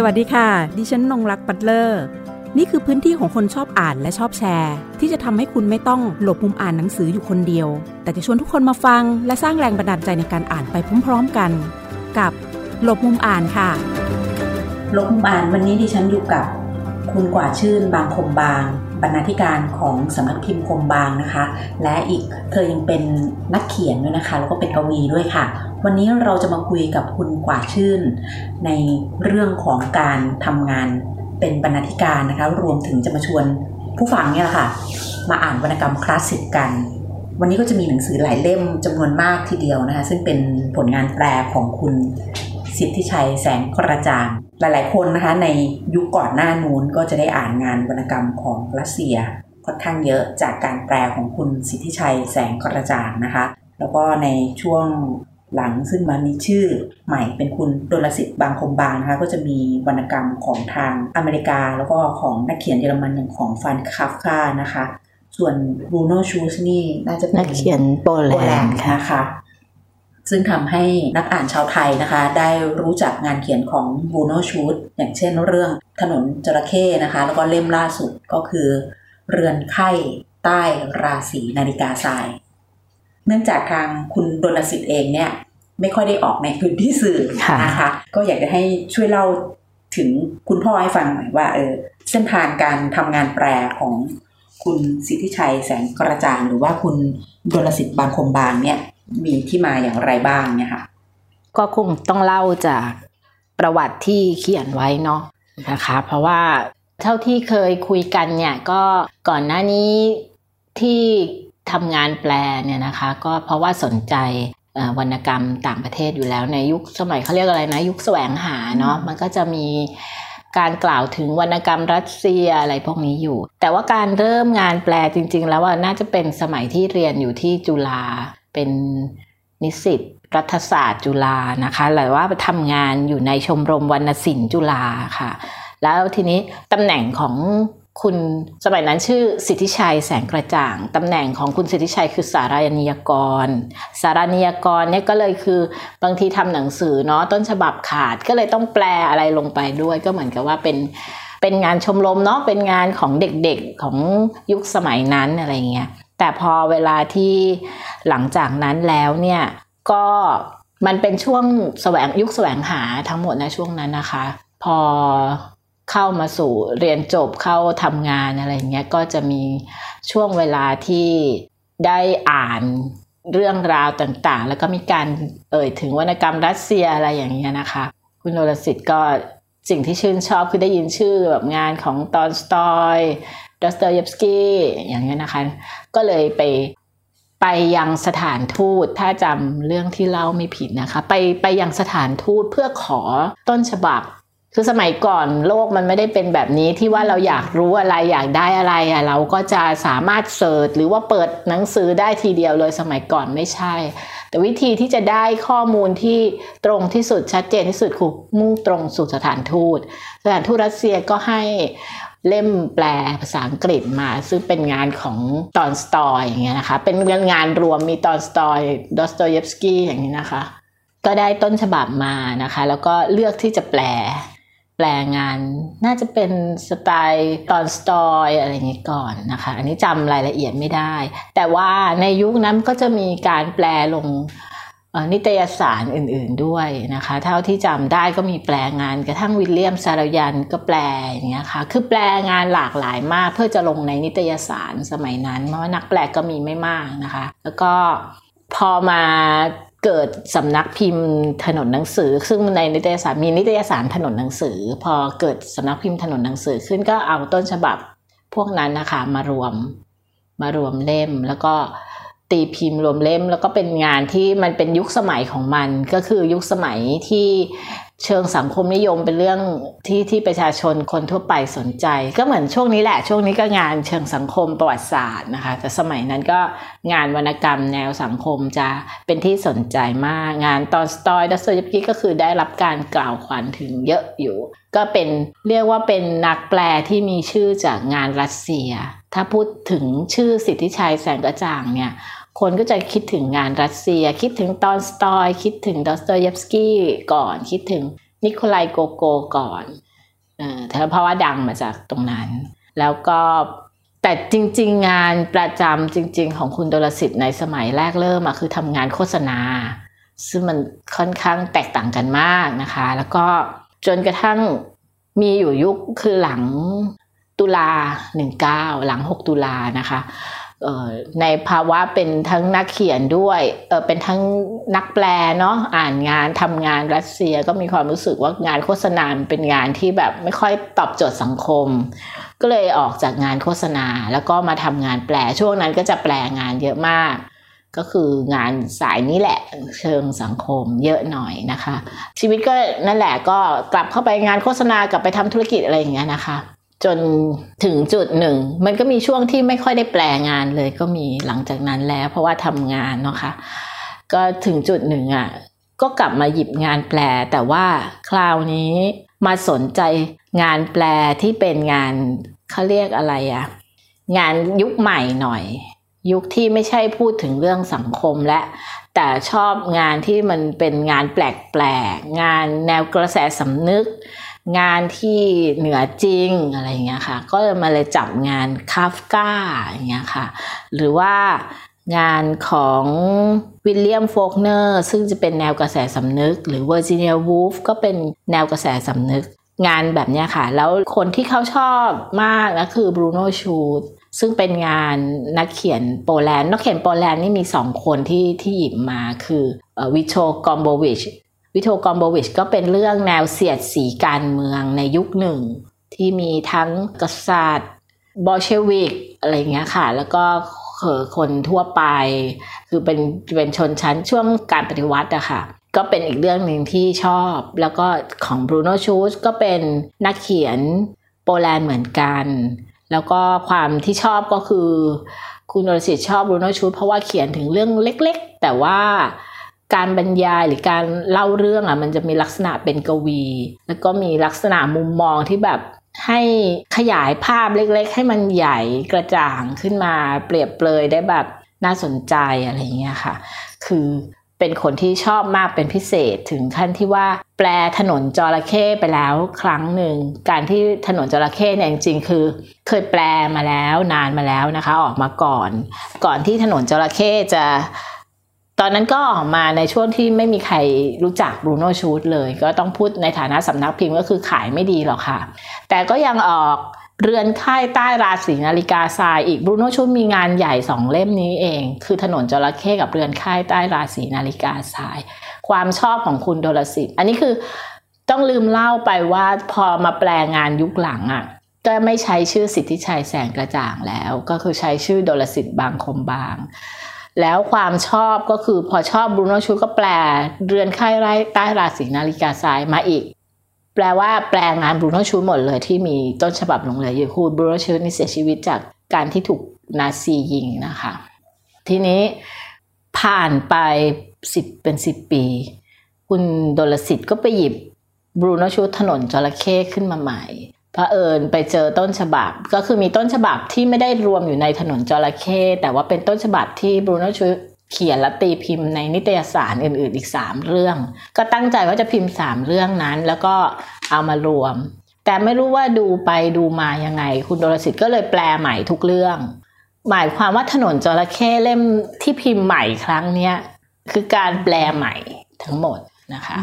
สวัสดีค่ะ ดิฉันนงรักปัตเลอร์ นี่คือพื้นที่ของคนชอบอ่านและชอบแชร์ ที่จะทำให้คุณไม่ต้องหลบมุมอ่านหนังสืออยู่คนเดียว แต่จะชวนทุกคนมาฟัง และสร้างแรงบันดาลใจในการอ่านไปพร้อม ๆกัน กับหลบมุมอ่านค่ะ หลบมุมอ่านวันนี้ดิฉันอยู่กับ คุณกว่าชื่นบางคมบาง บรรณาธิการของสำนักพิมพ์คมบางนะคะ และอีกเธอยังเป็นนักเขียนด้วยนะคะ แล้วก็เป็นกวีด้วยค่ะ วันนี้เราจะมาคุยกับคุณกว่าชื่น ในเรื่องของการทำงานเป็นบรรณาธิการนะคะ รวมถึงจะมาชวนผู้ฟังเนี่ยแหละค่ะ มาอ่านวรรณกรรมคลาสสิกกัน วันนี้ก็จะมีหนังสือหลายเล่มจำนวนมากทีเดียวนะคะ ซึ่งเป็นผลงานแปลของคุณสิทธิชัยแสงกระจ่าง หลายๆ คนนะคะในยุคก่อนหน้านู้นก็จะได้อ่านงานวรรณกรรมของรัสเซียค่อนข้างเยอะจากการแปลของคุณสิทธิชัยแสงกระจ่างนะคะ แล้วก็ในช่วงหลังซึ่งมามีชื่อใหม่เป็นคุณดลสิทธิ์บางคมบางนะคะก็จะมีวรรณกรรมของทางอเมริกา แล้วก็ของนักเขียนเยอรมันอย่างของฟานคาฟกานะคะ ส่วนบรูโนชูสนี่น่าจะเป็นนักเขียนโปแลโปแลนนด์ด์ค่ะนะคะ ซึ่งทำให้นักอ่านชาวไทยนะคะ ได้รู้จักงานเขียนของบูโนชูดอย่างเช่นเรื่องถนนจระเข้นะคะ แล้วก็เล่มล่าสุดก็คือ เรือนไข้ใต้ราศีนาฬิกาทราย เนื่องจากทางคุณดลสิทธิ์เองเนี่ยไม่ค่อยได้ออกในพื้นที่สื่อค่ะนะคะ ก็อยากจะให้ช่วยเล่าถึงคุณพ่อให้ฟังหน่อยว่าเออเส้นทางการทำงานแปลของคุณสิทธิชัยแสงกระจ่างหรือว่าคุณ ดลสิทธิ์บางคมบางเนี่ยมีที่มาอย่างไรบ้างเนี่ยค่ะ ก็คงต้องเล่าจากประวัติที่เขียนไว้เนาะนะคะ เพราะว่าเท่าที่เคยคุยกันเนี่ยก็ก่อนหน้านี้ที่ทำงานแปลเนี่ยนะคะ ก็เพราะว่าสนใจวรรณกรรมต่างประเทศอยู่แล้วในยุคสมัยเขาเรียกอะไรนะ ยุคแสวงหาเนาะมันก็จะมี การกล่าวถึงวรรณกรรมรัสเซียอะไรพวกนี้อยู่ แต่ว่าการเริ่มงานแปลจริง ๆ แล้วว่าน่าจะเป็นสมัยที่เรียนอยู่ที่จุฬาเป็นนิสิตรัฐศาสตร์จุฬานะคะหรือว่าไปทำงานอยู่ในชมรมวรรณศิลป์จุฬาค่ะ แล้วทีนี้ตำแหน่งของ คุณสมัยนั้นชื่อสิทธิชัยแสงกระจ่างตำแหน่งของคุณสิทธิชัยคือสารนิยกร สารนิยกรเนี่ยก็เลยคือบางทีทำหนังสือเนาะต้นฉบับขาดก็เลยต้องแปลอะไรลงไปด้วย ก็เหมือนกับว่าเป็นเป็นงานชมรมเนาะเป็นงานของเด็กๆของยุคสมัยนั้นอะไรเงี้ยแต่พอเวลาที่หลังจากนั้นแล้วเนี่ยก็มันเป็นช่วงแสวงยุคแสวงหาทั้งหมดนะช่วงนั้นนะคะ พอ เข้ามาสู่เรียนจบเข้าทำงานอะไรเงี้ยก็จะมีช่วงเวลาที่ได้อ่านเรื่องราวต่างๆ แล้วก็มีการเอ่ยถึงวรรณกรรมรัสเซียอะไรอย่างเงี้ยนะคะ คุณโนรสิทธิ์ก็สิ่งที่ชื่นชอบคือได้ยินชื่อแบบงานของตอนสตอยดอสเตอร์เยฟสกี้อย่างเงี้ยนะคะ ก็เลยไปไปยังสถานทูตถ้าจำเรื่องที่เล่าไม่ผิดนะคะ ไปไปยังสถานทูตเพื่อขอต้นฉบับ คือสมัยก่อนโลกมันไม่ได้เป็นแบบนี้ที่ว่าเราอยากรู้อะไรอยากได้อะไรอะเราก็จะสามารถเสิร์ชหรือว่าเปิดหนังสือได้ทีเดียวเลยสมัยก่อนไม่ใช่ แต่วิธีที่จะได้ข้อมูลที่ตรงที่สุดชัดเจนที่สุดคือมุ่งตรงสู่สถานทูต สถานทูตรัสเซียก็ให้เล่มแปลภาษาอังกฤษมา ซึ่งเป็นงานของตอนสตอยอย่างเงี้ยนะคะ เป็นงานรวมมีตอนสตอยดอสโตเยฟสกี้อย่างนี้นะคะ ก็ได้ต้นฉบับมานะคะ แล้วก็เลือกที่จะแปล แปลงาน น่าจะเป็นสไตล์ตอนสตอยอะไรอย่างนี้ก่อนนะคะ อันนี้จำรายละเอียดไม่ได้ แต่ว่าในยุคนั้นก็จะมีการแปลลงนิตยสารอื่นๆด้วยนะคะ เท่าที่จำได้ก็มีแปลงานกระทั่งวิลเลียมซารยันก็แปลอย่างเงี้ยค่ะคือแปลงานหลากหลายมาก เพื่อจะลงในนิตยสารสมัยนั้น เพราะว่านักแปลก็มีไม่มากนะคะ แล้วก็พอมาเกิดสำนักพิมพ์ถนนหนังสือ ซึ่งในนิตยสารมีนิตยสารถนนหนังสือ พอเกิดสำนักพิมพ์ถนนหนังสือขึ้นก็เอาต้นฉบับพวกนั้นนะคะมารวมมารวมเล่ม แล้วก็ตีพิมพ์รวมเล่ม แล้วก็เป็นงานที่มันเป็นยุคสมัยของมัน ก็คือยุคสมัยที่ เชิงสังคมนิยมเป็นเรื่องที่ที่ประชาชนคนทั่วไปสนใจ ก็เหมือนช่วงนี้แหละช่วงนี้ก็งานเชิงสังคมประวัติศาสตร์นะคะ แต่สมัยนั้นก็งานวรรณกรรมแนวสังคมจะเป็นที่สนใจมาก งานตอนสตอยดัสโตยฟสกี้ก็คือได้รับการกล่าวขวัญถึงเยอะอยู่ ก็เป็นเรียกว่าเป็นนักแปลที่มีชื่อจากงานรัสเซีย ถ้าพูดถึงชื่อสิทธิชัยแสงกระจ่างเนี่ย คนก็จะคิดถึงงานรัสเซีย คิดถึงตอนสตอย คิดถึงดอสโตเยฟสกี้ก่อน คิดถึงนิโคลายโกโกก่อนเออเพราะว่าดังมาจากตรงนั้น แล้วก็แต่จริง ๆ งานประจำจริง ๆ ของคุณดลสิทธิ์ในสมัยแรกเริ่มอะคือทำงานโฆษณา ซึ่งมันค่อนข้างแตกต่างกันมากนะคะ แล้วก็จนกระทั่งมีอยู่ยุคคือหลังตุลาหนึ่งเก้าหลังหกตุลานะคะ ในภาวะเป็นทั้งนักเขียนด้วยเเป็นทั้งนักแปลเนาะอ่านงานทำงานรัสเซียก็มีความรู้สึกว่างานโฆษณาเป็นงานที่แบบไม่ค่อยตอบโจทย์สังคม ก็เลยออกจากงานโฆษณาแล้วก็มาทำงานแปลช่วงนั้นก็จะแปลงานเยอะมากก็คืองานสายนี้แหละเชิงสังคมเยอะหน่อยนะคะ ชีวิตก็นั่นแหละก็กลับเข้าไปงานโฆษณากลับไปทำธุรกิจอะไรอย่างเงี้ยนะคะ จนถึงจุดหนึ่ง มันก็มีช่วงที่ไม่ค่อยได้แปลงานเลยก็มีหลังจากนั้นแล้ว เพราะว่าทำงานเนาะคะ่ะก็ถึงจุดหนึ่งอะ่ะก็กลับมาหยิบงานแปล แต่ว่าคราวนี้มาสนใจงานแปลที่เป็นงานเขาเรียกอะไรอะงานยุคใหม่หน่อย ยุคที่ไม่ใช่พูดถึงเรื่องสังคมและ แต่ชอบงานที่มันเป็นงานแปลกๆงานแนวกระแสสำนึก งานที่เหนือจริงอะไรเงี้ยค่ะ ก็มาเลยจับงานคาฟกาอย่างเงี้ยค่ะ หรือว่างานของวิลเลียมโฟกเนอร์ซึ่งจะเป็นแนวกระแสสำนึก หรือเวอร์จิเนียวูฟก็เป็นแนวกระแสสำนึก งานแบบนี้ค่ะ แล้วคนที่เขาชอบมากนะคือบรูโนชูลซ์ซึ่งเป็นงานนักเขียนโปแลนด์นักเขียนโปแลนด์นี่มีสองคนที่ที่หยิบมาคือวิโชกอมโบวิช วิโทกอมโบวิชก็เป็นเรื่องแนวเสียดสีการเมืองในยุคหนึ่ง ที่มีทั้งกษัตริย์บอเชวิกอะไรเงี้ยค่ะ แล้วก็คนทั่วไป คือเป็นเป็นชนชั้นช่วงการปฏิวัติอะค่ะ ก็เป็นอีกเรื่องหนึ่งที่ชอบ แล้วก็ของบรูโนชูสก็เป็นนักเขียนโปแลนด์เหมือนกัน แล้วก็ความที่ชอบก็คือ คุณนรสิทธิ์ชอบบรูโนชูสเพราะว่าเขียนถึงเรื่องเล็กๆ แต่ว่า การบรรยายหรือการเล่าเรื่องอะมันจะมีลักษณะเป็นกวี แล้วก็มีลักษณะมุมมองที่แบบให้ขยายภาพเล็กๆ ให้มันใหญ่กระจ่างขึ้นมาเปรียบเปรยได้แบบน่าสนใจอะไรเงี้ยค่ะ คือเป็นคนที่ชอบมากเป็นพิเศษถึงขั้นที่ว่าแปลถนนจระเข้ไปแล้วครั้งหนึ่ง การที่ถนนจระเข้เนี่ยจริงๆคือ เคยแปลมาแล้วนานมาแล้วนะคะ ออกมาก่อน ก่อนที่ถนนจระเข้จะ ตอนนั้นก็ออกมาในช่วงที่ไม่มีใครรู้จักบรูโน่ชูดเลย ก็ต้องพูดในฐานะสำนักพิมพ์ก็คือขายไม่ดีหรอกค่ะ แต่ก็ยังออกเรือนค่ายใต้ราศีนาฬิกาทรายอีกบรูโน่ชูดมีงานใหญ่สองเล่มนี้เอง คือถนนจระเข้กับเรือนค่ายใต้ราศีนาฬิกาทราย ความชอบของคุณโดลสิทธิ์อันนี้คือต้องลืมเล่าไปว่าพอมาแปลงานยุคหลังอะ่ะก็ไม่ใช้ชื่อสิทธิชัยแสงกระจ่างแล้ว ก็คือใช้ชื่อโดลสิทธิ์บางคมบาง แล้วความชอบก็คือพอชอบบรูโนชูก็แปลเรือนค่ายไร่ใต้ราศีนาฬิกาทรายมาอีก แปลว่าแปลงานบรูโนชูหมดเลยที่มีต้นฉบับหลงเหลืออยู่คือบรูโนชูนี่เสียชีวิตจากการที่ถูกนาซียิงนะคะ ทีนี้ผ่านไปสิบเป็นสิบปี คุณดลสิทธิ์ก็ไปหยิบบรูโนชูถนนจระเข้ขึ้นมาใหม่ พระเอิญไปเจอต้นฉบับ ก็คือมีต้นฉบับที่ไม่ได้รวมอยู่ในถนนจระเข้แต่ว่าเป็นต้นฉบับที่บรูโนชูเขียนและตีพิมพ์ในนิตยสารอื่นๆอีก 3 เรื่อง ก็ตั้งใจว่าจะพิมพ์ 3 เรื่องนั้น แล้วก็เอามารวม แต่ไม่รู้ว่าดูไปดูมายังไง คุณดรสิทธิ์ก็เลยแปลใหม่ทุกเรื่อง หมายความว่าถนนจระเข้เล่มที่พิมพ์ใหม่ครั้งเนี้ยคือการแปลใหม่ทั้งหมดนะคะ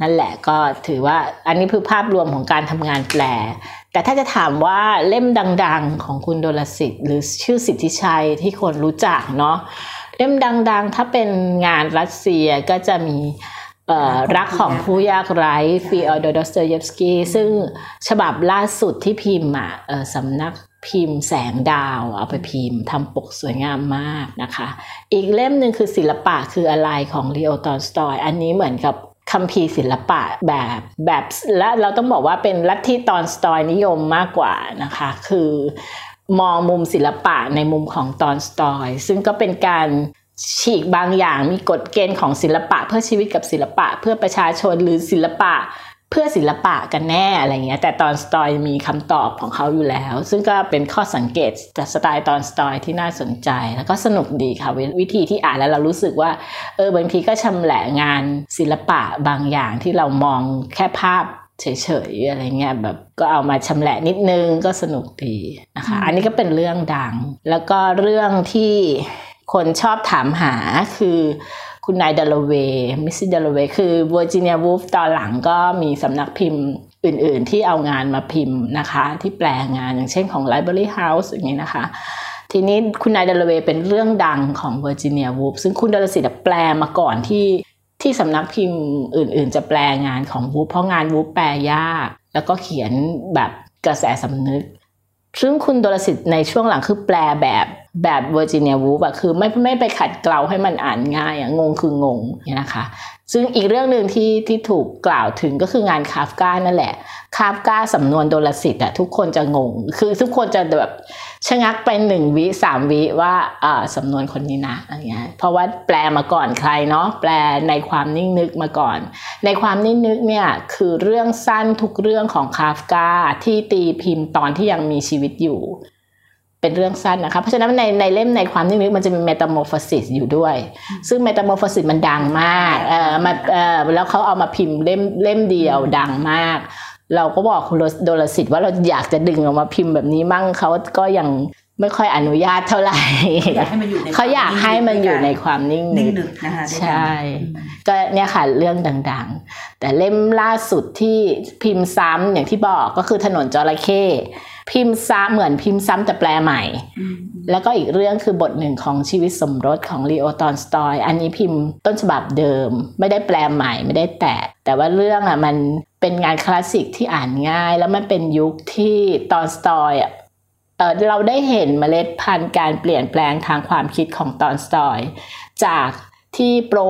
นั่นแหละก็ถือว่าอันนี้คือภาพรวมของการทำงานแปล แต่ถ้าจะถามว่าเล่มดังๆ ของคุณโดลสิทธิ์หรือชื่อสิทธิชัยที่คนรู้จักเนาะเล่มดังๆ ถ้าเป็นงานรัสเซียก็จะมีรักของผู้ยากไร้ฟีออดอสเตเยฟสกี้ซึ่งฉบับล่าสุดที่พิมพ์อะสำนักพิมพ์แสงดาวเอาไปพิมพ์ทำปกสวยงามมากนะคะ อีกเล่มหนึ่งคือศิลปะคืออะไรของลีโอตอนสตอย อันนี้เหมือนกับ คัมภีร์ศิลปะแบบแบบและเราต้องบอกว่าเป็นลัทธิตอนสตอยนิยมมากกว่านะคะ คือมองมุมศิลปะในมุมของตอนสตอย ซึ่งก็เป็นการฉีกบางอย่างมีกฎเกณฑ์ของศิลปะ เพื่อชีวิตกับศิลปะ เพื่อประชาชนหรือศิลปะ เพื่อศิลปะกันแน่อะไรเงี้ยแต่ตอนสตอยมีคำตอบของเขาอยู่แล้ว ซึ่งก็เป็นข้อสังเกตจากสไตล์ตอนสตอยที่น่าสนใจ แล้วก็สนุกดีค่ะวิธีที่อ่านแล้วเรารู้สึกว่าเออบางทีก็ชำแหละงานศิลปะบางอย่างที่เรามองแค่ภาพเฉยๆอะไรเงี้ยแบบก็เอามาชำแหละนิดนึงก็สนุกดีนะคะอันนี้ก็เป็นเรื่องดัง แล้วก็เรื่องที่คนชอบถามหาคือ คุณนายดัลโลเวย์ Mrs. Dalloway คือเวอร์จิเนียวูฟตอนหลังก็มีสำนักพิมพ์อื่นๆ ที่เอางานมาพิมพ์นะคะ ที่แปลงานอย่างเช่นของ Library House อย่างนี้นะคะ ทีนี้คุณนายดัลโลเวย์เป็นเรื่องดังของเวอร์จิเนียวูฟซึ่งคุณดลสิทธิ์แปลมาก่อนที่ที่สำนักพิมพ์อื่น ๆ จะแปลงานของวูฟเพราะงานวูฟแปลยาก แล้วก็เขียนแบบกระแสสำนึก ซึ่งคุณดลสิทธิ์ในช่วงหลังคือแปลแบบ แบบเวอร์จิเนียวูฟอะคือไม่ไม่ไปขัดเกลาให้มันอ่านง่ายอะงงคืองงเนี่ยนะคะ ซึ่งอีกเรื่องหนึ่งที่ที่ถูกกล่าวถึงก็คืองานคาฟกานั่นแหละ คาฟกาสำนวนโดลสิทธิ์อะทุกคนจะงง คือทุกคนจะแบบชะงักไปหนึ่งวิสามวิว่าอ่าสำนวนคนนี้นะอะไรเงี้ยเพราะว่าแปลมาก่อนใครเนาะแปลในความนิ่งนึกมาก่อน ในความนิ่งนึกเนี่ยคือเรื่องสั้นทุกเรื่องของคาฟกาที่ตีพิมพ์ตอนที่ยังมีชีวิตอยู่ เป็นเรื่องสั้นนะคะ เพราะฉะนั้นในในเล่มในความนิ่งนึกมันจะมีเมตาโมฟอสิสอยู่ด้วย ซึ่งเมตาโมฟอสิสมันดังมากเออมาเออแล้วเขาเอามาพิมพ์เล่มเล่มเดียวดังมาก เราก็บอกคุณโดลสิทธิ์ว่าเราอยากจะดึงออกมาพิมพ์แบบนี้มั่งเขาก็ยังไม่ค่อยอนุญาตเท่าไหร่อยากให้มันอยู่ในเขาอยากให้มันอยู่ในความนิ่งนิ่งนึนึกกนะคะใช่ ก็เนี่ยค่ะเรื่องดังๆ แต่เล่มล่าสุดที่พิมพ์ซ้ำอย่างที่บอกก็คือถนนจระเข้ พิมพ์ซ้ำเหมือนพิมพ์ซ้ำแต่แปลใหม่อืมแล้วก็อีกเรื่องคือบทหนึ่งของชีวิตสมรสของลีโอตอนสตอยอันนี้พิมพ์ต้นฉบับเดิม ไม่ได้แปลใหม่ไม่ได้แตะแต่ว่าเรื่องอะมันเป็นงานคลาสสิกที่อ่านง่าย แล้วมันเป็นยุคที่ตอนสตอยอะเออเราได้เห็นเมล็ดพันธุ์การเปลี่ยนแปลงทางความคิดของตอนสตอย จาก ที่โปร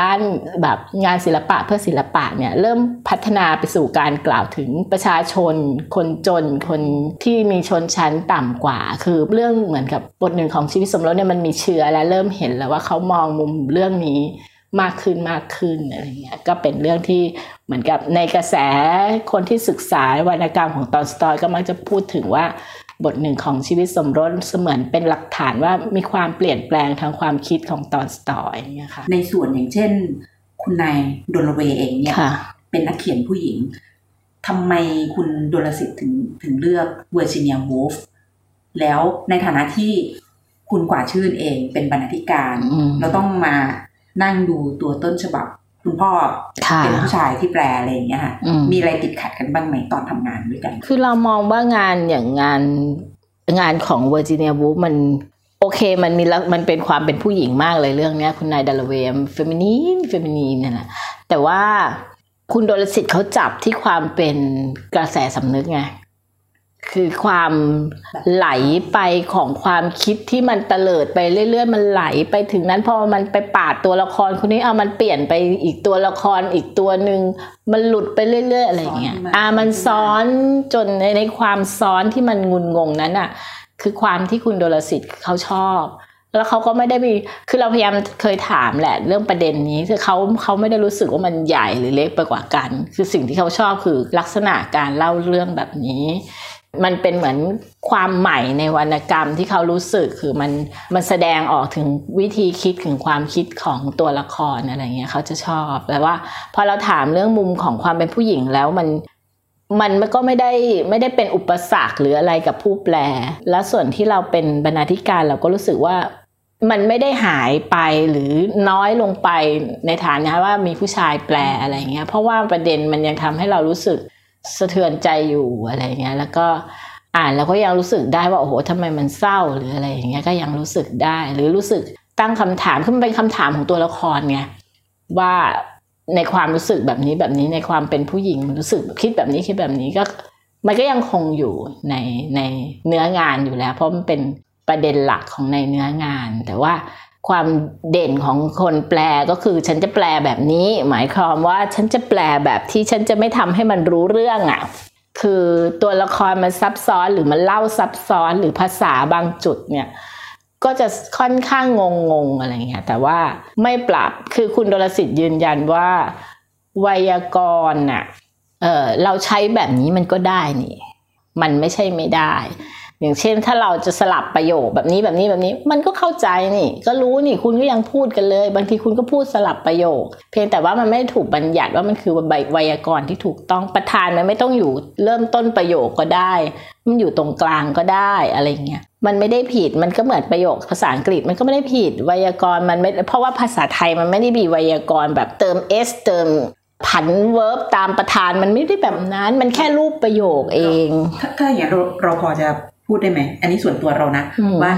ด้านแบบงานศิลปะเพื่อศิลปะเนี่ยเริ่มพัฒนาไปสู่การกล่าวถึงประชาชน คนจนคนที่มีชนชั้นต่ำกว่า คือเรื่องเหมือนกับบทหนึ่งของชีวิตสมรสเนี่ยมันมีเชื้อและเริ่มเห็นแล้วว่าเขามองมุมเรื่องนี้มากขึ้นมากขึ้นอะไรเงี้ยก็เป็นเรื่องที่เหมือนกับในกระแสคนที่ศึกษาวรรณกรรมของตอนสตอยก็มักจะพูดถึงว่า บทหนึ่งของชีวิตสมรสเสมือนเป็นหลักฐานว่ามีความเปลี่ยนแปลงทางความคิดของตอนสตอยอย่างเงี้ยค่ะในส่วนอย่างเช่น คุณนายดัลโลเวย์เองเนี่ยค่ะเป็นนักเขียนผู้หญิงทำไมคุณดลสิทธิ์ถึงถึงเลือกเวอร์จิเนียวูฟแล้วในฐานะที่คุณกว่าชื่นเองเป็นบรรณาธิการอืมเราต้องมานั่งดูตัวต้นฉบับ คุณพ่อค่ะเป็นผู้ชายที่แปลอะไรอย่างเงี้ยค่ะอืมมีอะไรติดขัดกันบ้างไหมตอนทำงานด้วยกัน คือเรามองว่างานอย่างงานงานของเวอร์จิเนียวูฟมันโอเคมันมีละมันเป็นความเป็นผู้หญิงมากเลยเรื่องเนี้ย คุณนายดัลโลเวย์ feminine feminine เนี่ยแหละแต่ว่าคุณโดลสิทธิ์เขาจับที่ความเป็นกระแสสำนึกไง คือความไหลไปของความคิดที่มันเตลิดไปเรื่อย ๆ มันไหลไปถึงนั้นพอมันไปปาดตัวละครคนนี้เอามันเปลี่ยนไปอีกตัวละครอีกตัวหนึ่งมันหลุดไปเรื่อย ๆ อะไรอย่างเงี้ยซ้อนขึ้นมาอ่ามันซ้อนจนในในความซ้อนที่มันงุนงงนั้นอะ คือความที่คุณโดลสิทธิ์เขาชอบ แล้วเขาก็ไม่ได้มีคือเราพยายามเคยถามแหละ เรื่องประเด็นนี้คือเขาเขาไม่ได้รู้สึกว่ามันใหญ่หรือเล็กไปกว่ากัน คือสิ่งที่เขาชอบคือลักษณะการเล่าเรื่องแบบนี้ มันเป็นเหมือนความใหม่ในวรรณกรรมที่เขารู้สึกคือมันมันแสดงออกถึงวิธีคิดถึงความคิดของตัวละครอะไรเงี้ยเขาจะชอบแต่ว่าพอเราถามเรื่องมุมของความเป็นผู้หญิงแล้วมันมันก็ไม่ได้ไม่ได้เป็นอุปสรรคหรืออะไรกับผู้แปล และส่วนที่เราเป็นบรรณาธิการเราก็รู้สึกว่ามันไม่ได้หายไปหรือน้อยลงไปในฐานะว่ามีผู้ชายแปลอะไรเงี้ยเพราะว่าประเด็นมันยังทำให้เรารู้สึก สะเทือนใจอยู่อะไรเงี้ย แล้วก็อ่านแล้วก็ยังรู้สึกได้ว่าโอ้โหทำไมมันเศร้าหรืออะไรอย่างเงี้ยก็ยังรู้สึกได้ หรือรู้สึกตั้งคำถามคือมันเป็นคำถามของตัวละครไงว่าในความรู้สึกแบบนี้แบบนี้ในความเป็นผู้หญิงรู้สึกคิดแบบนี้คิดแบบนี้ก็ มันก็ยังคงอยู่ในในเนื้องานอยู่แล้ว เพราะมันเป็นประเด็นหลักของในเนื้องาน แต่ว่า ความเด่นของคนแปลก็คือฉันจะแปลแบบนี้ หมายความว่าฉันจะแปลแบบที่ฉันจะไม่ทำให้มันรู้เรื่องอะ่ะคือตัวละครมันซับซ้อนหรือมันเล่าซับซ้อนหรือภาษาบางจุดเนี่ยก็จะค่อนข้างงงงๆอะไรเงี้ยแต่ว่าไม่ปรับคือคุณดลสิทธิ์ยืนยันว่าไวยากรณ์น่ะเออเราใช้แบบนี้มันก็ได้นี่ มันไม่ใช่ไม่ได้ อย่างเช่นถ้าเราจะสลับประโยคแบบนี้แบบนี้แบบนี้ มันก็เข้าใจนี่ ก็รู้นี่คุณก็ยังพูดกันเลย บางทีคุณก็พูดสลับประโยค เพียงแต่ว่ามันไม่ถูกบัญญัติว่ามันคือไวยากรณ์ที่ถูกต้องประธานมันไม่ต้องอยู่เริ่มต้นประโยคก็ได้ มันอยู่ตรงกลางก็ได้อะไรเงี้ยมันไม่ได้ผิดมันก็เหมือนประโยคภาษาอังกฤษมันก็ไม่ได้ผิดไวยากรณ์มันไม่เพราะว่าภาษาไทยมันไม่ได้มีไวยากรณ์แบบเติม s เติมผันเวิร์บตามประธานมันไม่ได้แบบนั้น มันแค่รูปประโยคเอง ถ้าถ้าอย่างเราเราพอจะ พูดได้ไหม อันนี้ส่วนตัวเรานะอืมว่า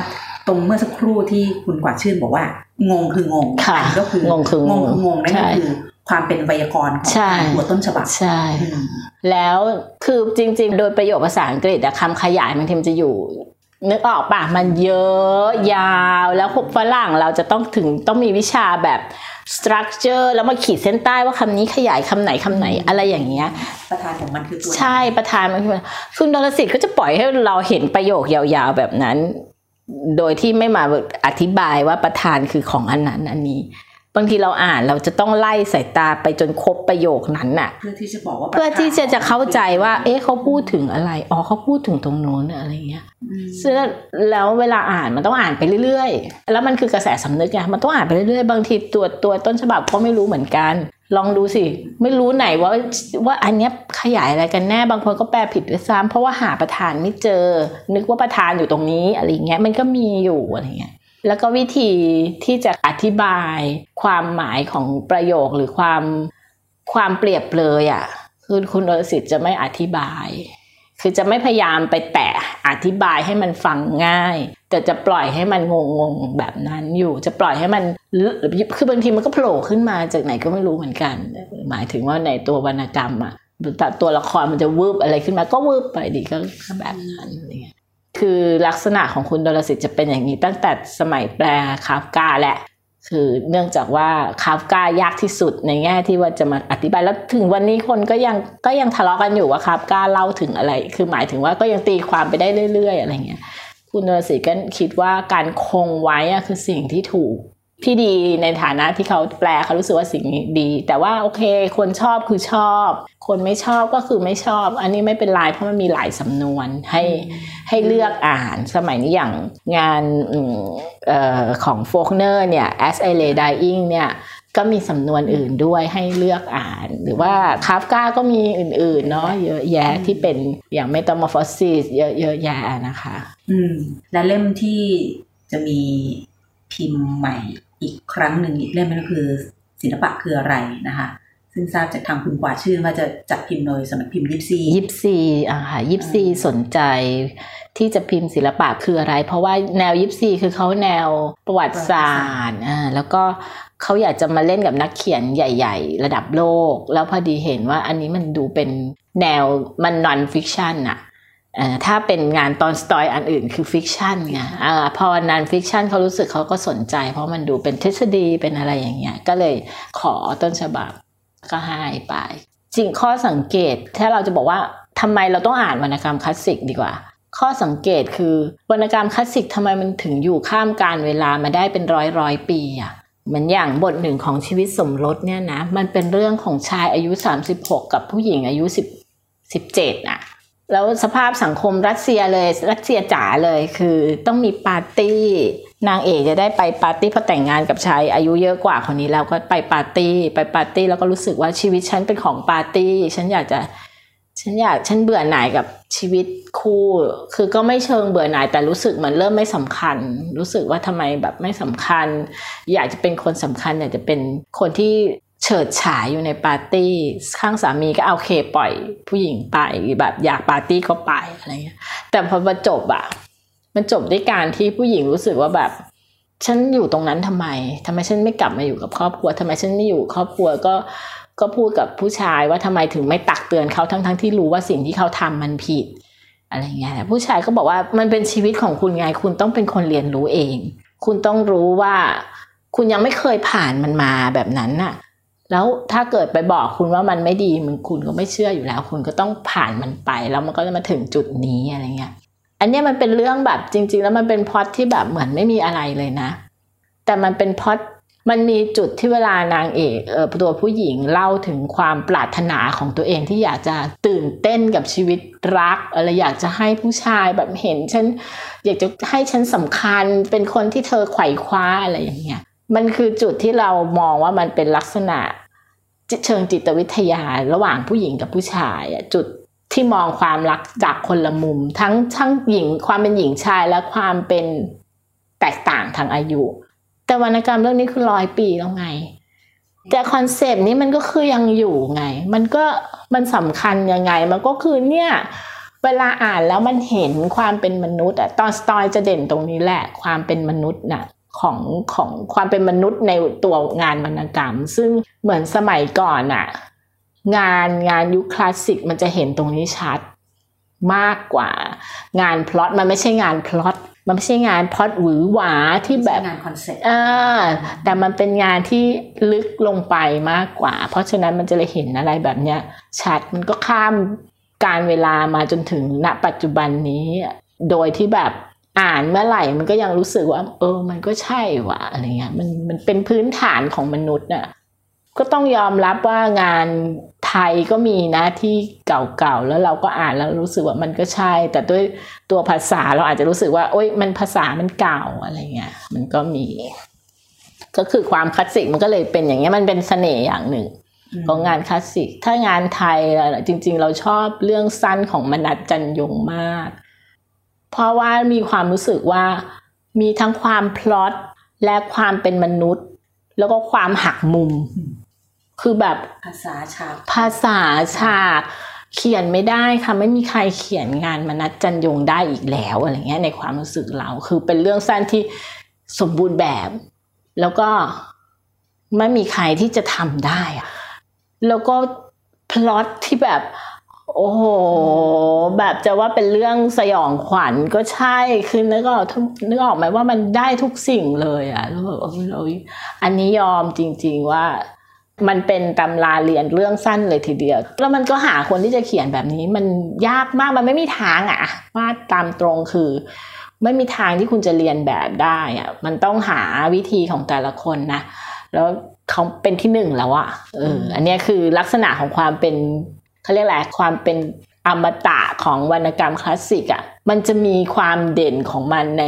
ตรงเมื่อสักครู่ที่คุณกวาดชื่นบอกว่า งงคืองงค่ะอันก็คืองงคืองงคืองงนั่นใช่ก็คือความเป็นไวยากรณ์ของใช่ตัวต้นฉบับใช่อืมแล้วคือจริง ๆ โดยประโยคภาษาอังกฤษอะคำขยายมันทีมนจะอยู่ นึกออกปะมันเยอะยาวแล้วพวกฝรั่งเราจะต้องถึงต้องมีวิชาแบบ structure แล้วมาขีดเส้นใต้ว่าคำนี้ขยายคำไหนคำไหนอะไรอย่างเงี้ย ประธานของมันคือตัวใช่ประธานมันคือคุณดลสิทธิ์ก็จะปล่อยให้เราเห็นประโยคยาวๆแบบนั้น โดยที่ไม่มาอธิบายว่าประธานคือของอันนั้นอันนี้ บางทีเราอ่านเราจะต้องไล่สายตาไปจนครบประโยคนั้นน่ะ เพื่อที่จะบอกว่าเพื่อที่จะจะเข้าใจว่า เอ๊ะเขาพูดถึงอะไรอ๋อเขาพูดถึงตรงโน้นอะไรเงี้ยอืมซึ่งแล้วเวลาอ่านมันต้องอ่านไปเรื่อยๆ แล้วมันคือกระแสสำนึกไงมันต้องอ่านไปเรื่อยๆ บางทีตัวตัวต้นฉบับก็ไม่รู้เหมือนกัน ลองดูสิ ไม่รู้ไหนว่าว่าอันเนี้ยขยายอะไรกันแน่บางคนก็แปลผิดด้วยซ้ำเพราะว่าหาประธานไม่เจอ นึกว่าประธานอยู่ตรงนี้อะไรเงี้ยมันก็มีอยู่อะไรเงี้ย แล้วก็วิธีที่จะอธิบายความหมายของประโยคหรือความความเปรียบเลยอะคือคุณรสิทธิ์จะไม่อธิบาย คือจะไม่พยายามไปแตะอธิบายให้มันฟังง่าย แต่จะปล่อยให้มันงงๆแบบนั้นอยู่ จะปล่อยให้มันคือบางทีมันก็โผล่ขึ้นมาจากไหนก็ไม่รู้เหมือนกัน หมายถึงว่าในตัววรรณกรรมอะตัวละครมันจะวืบอะไรขึ้นมาก็วืบไปดิก็แบบนั้นอะไรเงี้ย คือลักษณะของคุณดลสิทธิ์จะเป็นอย่างนี้ตั้งแต่สมัยแปลคาฟกาแหละ คือเนื่องจากว่าคาฟกายากที่สุดในแง่ที่ว่าจะมาอธิบายแล้วถึงวันนี้คนก็ยังก็ยังทะเลาะกันอยู่ว่าคาฟกาเล่าถึงอะไร คือหมายถึงว่าก็ยังตีความไปได้เรื่อย ๆ อะไรเงี้ยคุณดลสิทธิ์ก็คิดว่าการคงไว้อะคือสิ่งที่ถูก ที่ดีในฐานะที่เขาแปลเขารู้สึกว่าสิ่งนี้ดี แต่ว่าโอเค คนชอบคือชอบ คนไม่ชอบก็คือไม่ชอบ อันนี้ไม่เป็นไรเพราะมันมีหลายสำนวนให้ให้เลือกอ่านสมัยนี้อย่างงานอืมเอ่อของโฟกเนอร์เนี่ย As I Lay Dying เนี่ยก็มีสำนวนอื่นด้วยให้เลือกอ่าน หรือว่าคาฟกาก็มีอื่น ๆ เนาะเยอะแยะที่เป็นอย่าง Metamorphosis เยอะเยอะแยะนะคะ อืม และเล่มที่จะมีพิมพ์ใหม่ อีกครั้งหนึ่งอีกเล่มนึงก็คือ ศิลปะคืออะไรนะคะ ซึ่งทราบจากทางคุณกวาดชื่นว่าจะจัดพิมพ์โดยสำนักพิมพ์ยิปซียิปซีอ่าค่ะยิปซีสนใจที่จะพิมพ์ศิลปะคืออะไร เพราะว่าแนวยิปซีคือเขาแนวประวัติศาสตร์อ่าแล้วก็เขาอยากจะมาเล่นกับนักเขียนใหญ่ ๆ ระดับโลก แล้วพอดีเห็นว่าอันนี้มันดูเป็นแนวมัน non-fiction อะอ่า ถ้าเป็นงานตอลสตอยอันอื่นคือ fiction ไงอะพอ non-fiction เขารู้สึกเขาก็สนใจ เพราะมันดูเป็นทฤษฎีเป็นอะไรอย่างเงี้ย ก็เลยขอต้นฉบับก็ให้ไป จริงข้อสังเกต ถ้าเราจะบอกว่าทำไมเราต้องอ่านวรรณกรรมคลาสสิกดีกว่า ข้อสังเกตคือวรรณกรรมคลาสสิกทำไมมันถึงอยู่ข้ามกาลเวลามาได้เป็นร้อยร้อยปีอะเหมือนอย่างบทหนึ่งของชีวิตสมรสเนี่ยนะมันเป็นเรื่องของชายอายุ 36 กับผู้หญิงอายุ10 17อะ แล้วสภาพสังคมรัสเซียเลยรัสเซียจ๋าเลยคือต้องมีปาร์ตี้นางเอกจะได้ไปปาร์ตี้พราะแต่งงานกับชายอายุเยอะกว่าคนนี้แล้วก็ไปปาร์ตี้ไปปาร์ตี้แล้วก็รู้สึกว่าชีวิตฉันเป็นของปาร์ตี้ฉันอยากจะฉันอยากฉันเบื่อหน่ายกับชีวิตคู่ คือก็ไม่เชิงเบื่อหน่ายแต่รู้สึกเหมือนเริ่มไม่สำคัญ รู้สึกว่าทำไมแบบไม่สำคัญ อยากจะเป็นคนสำคัญ อยากจะเป็นคนที่ เฉิดฉายอยู่ในปาร์ตี้ข้างสามีก็เอาเคปล่อยผู้หญิงไปแบบอยากปาร์ตี้ก็ไปอะไรเงี้ย แต่พอมาจบอะมันจบด้วยการที่ผู้หญิงรู้สึกว่าแบบ ฉันอยู่ตรงนั้นทำไมทำไมฉันไม่กลับมาอยู่กับครอบครัวทำไมฉันไม่อยู่ครอบครัวก็ก็พูดกับผู้ชายว่าทำไมถึงไม่ตักเตือนเขาทั้งทั้งที่รู้ว่าสิ่งที่เขาทำมันผิด อะไรเงี้ยผู้ชายก็บอกว่ามันเป็นชีวิตของคุณไงคุณต้องเป็นคนเรียนรู้เอง คุณต้องรู้ว่า คุณยังไม่เคยผ่านมันมาแบบนั้นน่ะ แล้วถ้าเกิดไปบอกคุณว่ามันไม่ดีมันคุณก็ไม่เชื่ออยู่แล้ว คุณก็ต้องผ่านมันไปแล้วมันก็จะมาถึงจุดนี้อะไรเงี้ยอันนี้มันเป็นเรื่องแบบจริง ๆ แล้วมันเป็นพอตที่แบบเหมือนไม่มีอะไรเลยนะ แต่มันเป็นพอตมันมีจุดที่เวลานางเอกเออตัวผู้หญิงเล่าถึงความปรารถนาของตัวเองที่อยากจะตื่นเต้นกับชีวิตรักอะไรอยากจะให้ผู้ชายแบบเห็นฉันอยากจะให้ฉันสำคัญเป็นคนที่เธอไขว่คว้าอะไรอย่างเงี้ย มันคือจุดที่เรามองว่ามันเป็นลักษณะเชิงจิตวิทยาระหว่างผู้หญิงกับผู้ชายจุดที่มองความรักจากคนละมุม ทั้งทั้งหญิงความเป็นหญิงชายและความเป็นแตกต่างทางอายุ แต่วรรณกรรมเรื่องนี้คือร้อยปีแล้วไง แต่ concept นี้มันก็คือยังอยู่ไง มันก็มันสำคัญยังไง มันก็คือเนี่ยเวลาอ่านแล้วมันเห็นความเป็นมนุษย์อะตอลสตอยจะเด่นตรงนี้แหละความเป็นมนุษย์น่ะ ของของความเป็นมนุษย์ในตัวงานวรรณกรรม ซึ่งเหมือนสมัยก่อนอะงานงานยุคคลาสสิกมันจะเห็นตรงนี้ชัดมากกว่า งานพล็อตมันไม่ใช่งานพล็อตมันไม่ใช่งานพล็อตหวือหวาที่แบบงาน concept อ่าแต่มันเป็นงานที่ลึกลงไปมากกว่า เพราะฉะนั้นมันจะเลยเห็นอะไรแบบเนี้ยชัดมันก็ข้ามกาลเวลามาจนถึงณปัจจุบันนี้ โดยที่แบบ อ่านเมื่อไหร่มันก็ยังรู้สึกว่า เออ มันก็ใช่ว่ะอะไรเงี้ยมันมันเป็นพื้นฐานของมนุษย์น่ะก็ต้องยอมรับว่างานไทยก็มีนะที่เก่าๆแล้วเราก็อ่านแล้วรู้สึกว่ามันก็ใช่ แต่ด้วยตัวภาษาเราอาจจะรู้สึกว่า โอ๊ยมันภาษามันเก่าอะไรเงี้ยมันก็มี ก็คือความคลาสสิกมันก็เลยเป็นอย่างเงี้ยมันเป็นเสน่ห์อย่างหนึ่งของงานคลาสสิก ถ้างานไทยอะจริง ๆ เราชอบเรื่องสั้นของมนัดจันยงมาก เพราะว่ามีความรู้สึกว่ามีทั้งความพล็อตและความเป็นมนุษย์ แล้วก็ความหักมุม คือแบบภาษาฉากภาษาฉากเขียนไม่ได้ค่ะไม่มีใครเขียนงานมนัดจันยงได้อีกแล้วอะไรเงี้ยในความรู้สึกเราคือเป็นเรื่องสั้นที่สมบูรณ์แบบ แล้วก็ไม่มีใครที่จะทำได้อะแล้วก็พล็อตที่แบบ โอ้โห แบบจะว่าเป็นเรื่องสยองขวัญก็ใช่คือนึกออกนึกออกไหมว่ามันได้ทุกสิ่งเลยอะแล้วแบบอันนี้ยอมจริง ๆว่ามันเป็นตำราเรียนเรื่องสั้นเลยทีเดียว แล้วมันก็หาคนที่จะเขียนแบบนี้ มันยากมากมันไม่มีทางอะว่าตามตรงคือ ไม่มีทางที่คุณจะเรียนแบบได้อะมันต้องหาวิธีของแต่ละคนนะ แล้วเขาเป็นที่หนึ่งแล้วอะเอออันนี้คือลักษณะของความเป็น เขาเรียกอะไรความเป็นอมตะของวรรณกรรมคลาสสิกอะมันจะมีความเด่นของมันใน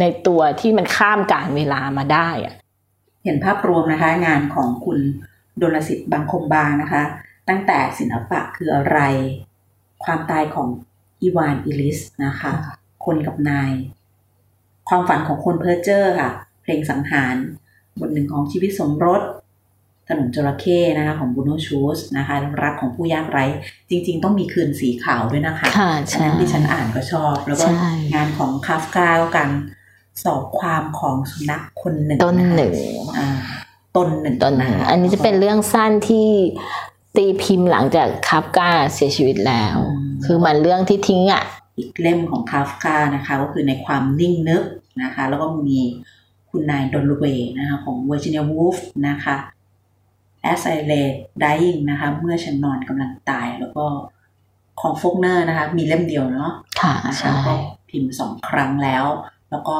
ในตัวที่มันข้ามกาลเวลามาได้อะเห็นภาพรวมนะคะงานของคุณดลสิทธิ์บางคมบางนะคะ ตั้งแต่ศิลปะคืออะไร ความตายของอีวานอิลิชนะคะ คนกับนาย ความฝันของคนเพอร์เจอร์ค่ะ เพลงสังหาร บทหนึ่งของชีวิตสมรส ถนนจระเข้นะคะของบรูโนชูลซ์นะคะรักของผู้ยากไร้ จริง ๆ ต้องมีคืนสีขาวด้วยนะคะค่ะอันใช่นั้นที่ฉันอ่านก็ชอบ แล้วก็ใช่งานของคาฟกาก็การสอบความของสุนัขคนหนึ่งต้นหนึ่งอ่าต้นหนึ่งต้นหนึ่งคอันนี้จะเป็นเรื่องสั้นที่ตีพิมพ์หลังจากคาฟกาเสียชีวิตแล้ว คือมันเรื่องที่ทิ้งอะอีกเล่มของคาฟกานะคะ ก็คือในความนิ่งนึกนะคะ แล้วก็มีคุณนายดัลโลเวย์นะคะของเวอร์จิเนียวูฟนะคะ As I Lay Dying นะคะ เมื่อฉันนอนกำลังตายแล้วก็ของโฟกเนอร์นะคะ มีเล่มเดียวเนาะค่ะนะคะใช่ก็พิมพ์สองครั้งแล้ว แล้วก็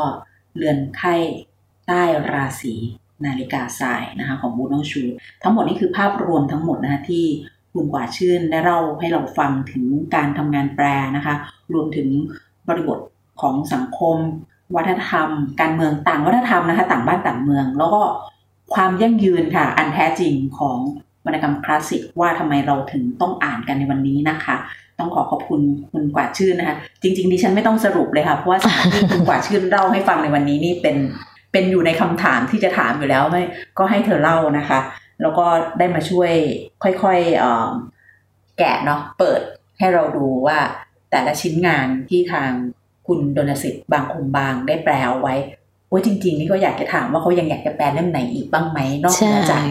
เรือนไข้ใต้ราศีนาฬิกาทรายนะคะของบูโนชู ทั้งหมดนี้คือภาพรวมทั้งหมดนะคะที่คุณกว่าชื่นได้เล่าให้เราฟังถึงการทำงานแปลนะคะ รวมถึงบริบทของสังคม วัฒนธรรม การเมืองต่างวัฒนธรรมนะคะ ต่างบ้านต่างเมือง แล้วก็ ความยั่งยืนค่ะ อันแท้จริงของวรรณกรรมคลาสสิกว่าทำไมเราถึงต้องอ่านกันในวันนี้นะคะ ต้องขอขอบคุณคุณกว่าชื่นนะคะ จริง ๆ ดิฉันไม่ต้องสรุปเลยค่ะเพราะว่าสิ่งที่คุณกว่าชื่นเล่าให้ฟังในวันนี้นี่เป็นเป็นอยู่ในคำถามที่จะถามอยู่แล้วไม่ก็ให้เธอเล่านะคะ แล้วก็ได้มาช่วยค่อยๆออแกะเนาะเปิดให้เราดูว่าแต่ละชิ้นงานที่ทางคุณดนสิทธิ์บางคมบางได้แปลเอาไว้ โอ้ยจริง ๆ นี่ก็อยากจะถามว่าเขายังอยากจะแปลเล่มไหนอีกบ้างไหมนอกใช่เหนือจาก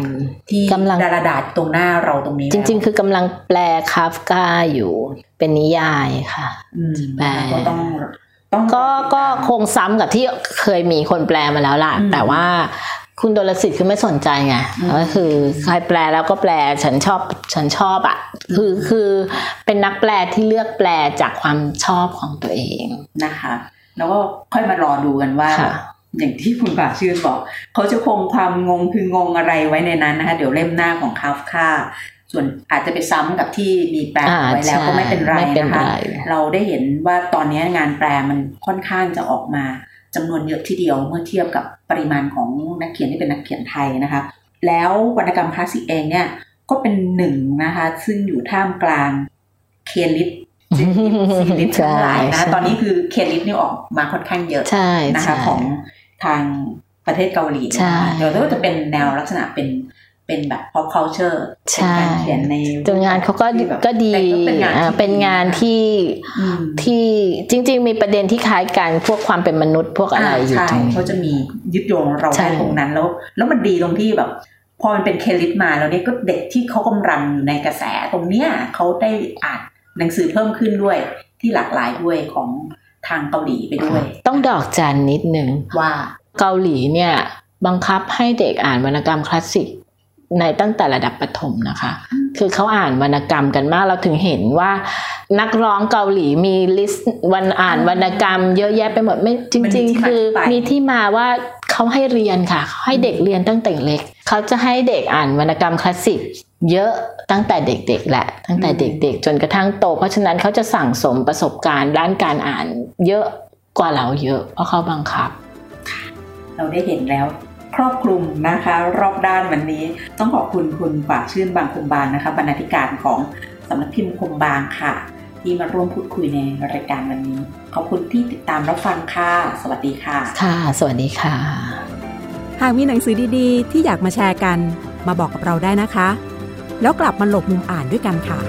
ที่กำลังดาราดาษตรงหน้าเราตรงนี้ จริง ๆ คือกำลังแปลคาฟกาอยู่ เป็นนิยายค่ะอืมแปลก็ต้องต้องก็ก็คงซ้ำกับที่เคยมีคนแปลมาแล้วล่ะอืมแต่ว่าคุณดลสิทธิ์คือไม่สนใจไงอืมก็คือใครแปลแล้วก็แปลฉันชอบฉันชอบอะคือคือเป็นนักแปลที่เลือกแปลจากความชอบของตัวเองนะคะ แล้วก็ค่อยมารอดูกันว่าค่ะ อย่างที่คุณป่าชื่นบอก เขาจะคงความงงคืองงอะไรไว้ในนั้นนะคะ เดี๋ยวเล่มหน้าของคาฟคาส่วนอาจจะไปซ้ำกับที่มีแปลไว้แล้วก็ไม่เป็นไรนะคะ เราได้เห็นว่าตอนนี้งานแปลมันค่อนข้างจะออกมาจำนวนเยอะทีเดียวเมื่อเทียบกับปริมาณของนักเขียนที่เป็นนักเขียนไทยนะคะ แล้ววรรณกรรมคลาสสิกเองเนี่ยก็เป็นหนึ่งนะคะ ซึ่งอยู่ท่ามกลางเคลิสซีลิสทั้งหลายนะตอนนี้คือเคลิสนี่ออกมาค่อนข้างเยอะนะคะของ ทางประเทศเกาหลีเดี๋ยวก็จะเป็นแนวลักษณะเป็นเป็นแบบ pop culture เป็นการเขียนในตัวงานเขาก็ก็ดีเป็นงานที่ที่จริง ๆ มีประเด็นที่คล้ายกันพวกความเป็นมนุษย์พวกอะไรอยู่ตรงนี้เขาจะมียึดโยงเราได้ตรงนั้นแล้ว แล้วมันดีตรงที่แบบพอมันเป็นเคลิสมาแล้วเนี่ยก็เด็กที่เขากำลังอยู่ในกระแสตรงเนี้ยเขาได้อ่านหนังสือเพิ่มขึ้นด้วยที่หลากหลายด้วยของ ทางเกาหลีไปด้วย ต้องดอกจันนิดนึงว่าเกาหลีเนี่ยบังคับให้เด็กอ่านวรรณกรรมคลาสสิก ในตั้งแต่ระดับประถมนะคะ คือเขาอ่านวรรณกรรมกันมากเราถึงเห็นว่า นักร้องเกาหลีมีลิสต์วันอ่านวรรณกรรม เยอะแยะไปหมดไม่จริง ๆ คือมีที่มาว่าเขาให้เรียนค่ะ ให้เด็กเรียนตั้งแต่เล็ก เขาจะให้เด็กอ่านวรรณกรรมคลาสสิกเยอะตั้งแต่เด็กๆแหละตั้งแต่เด็กๆ จนกระทั่งโต เพราะฉะนั้นเขาจะสั่งสมประสบการณ์ด้านการอ่านเยอะกว่าเราเยอะเพราะเขาบังคับ เราได้เห็นแล้ว ครอบคลุมนะคะ รอบด้านวันนี้ ต้องขอบคุณคุณฝากชื่นบางคมบางนะคะบรรณาธิการของสำนักพิมพ์คมบางค่ะ ที่มาร่วมพูดคุยในรายการวันนี้ ขอบคุณที่ติดตามรับฟังค่ะ สวัสดีค่ะ ค่ะ สวัสดีค่ะ หากมีหนังสือดีๆ ที่อยากมาแชร์กัน มาบอกกับเราได้นะคะ แล้วกลับมาหลบมุมอ่านด้วยกันค่ะ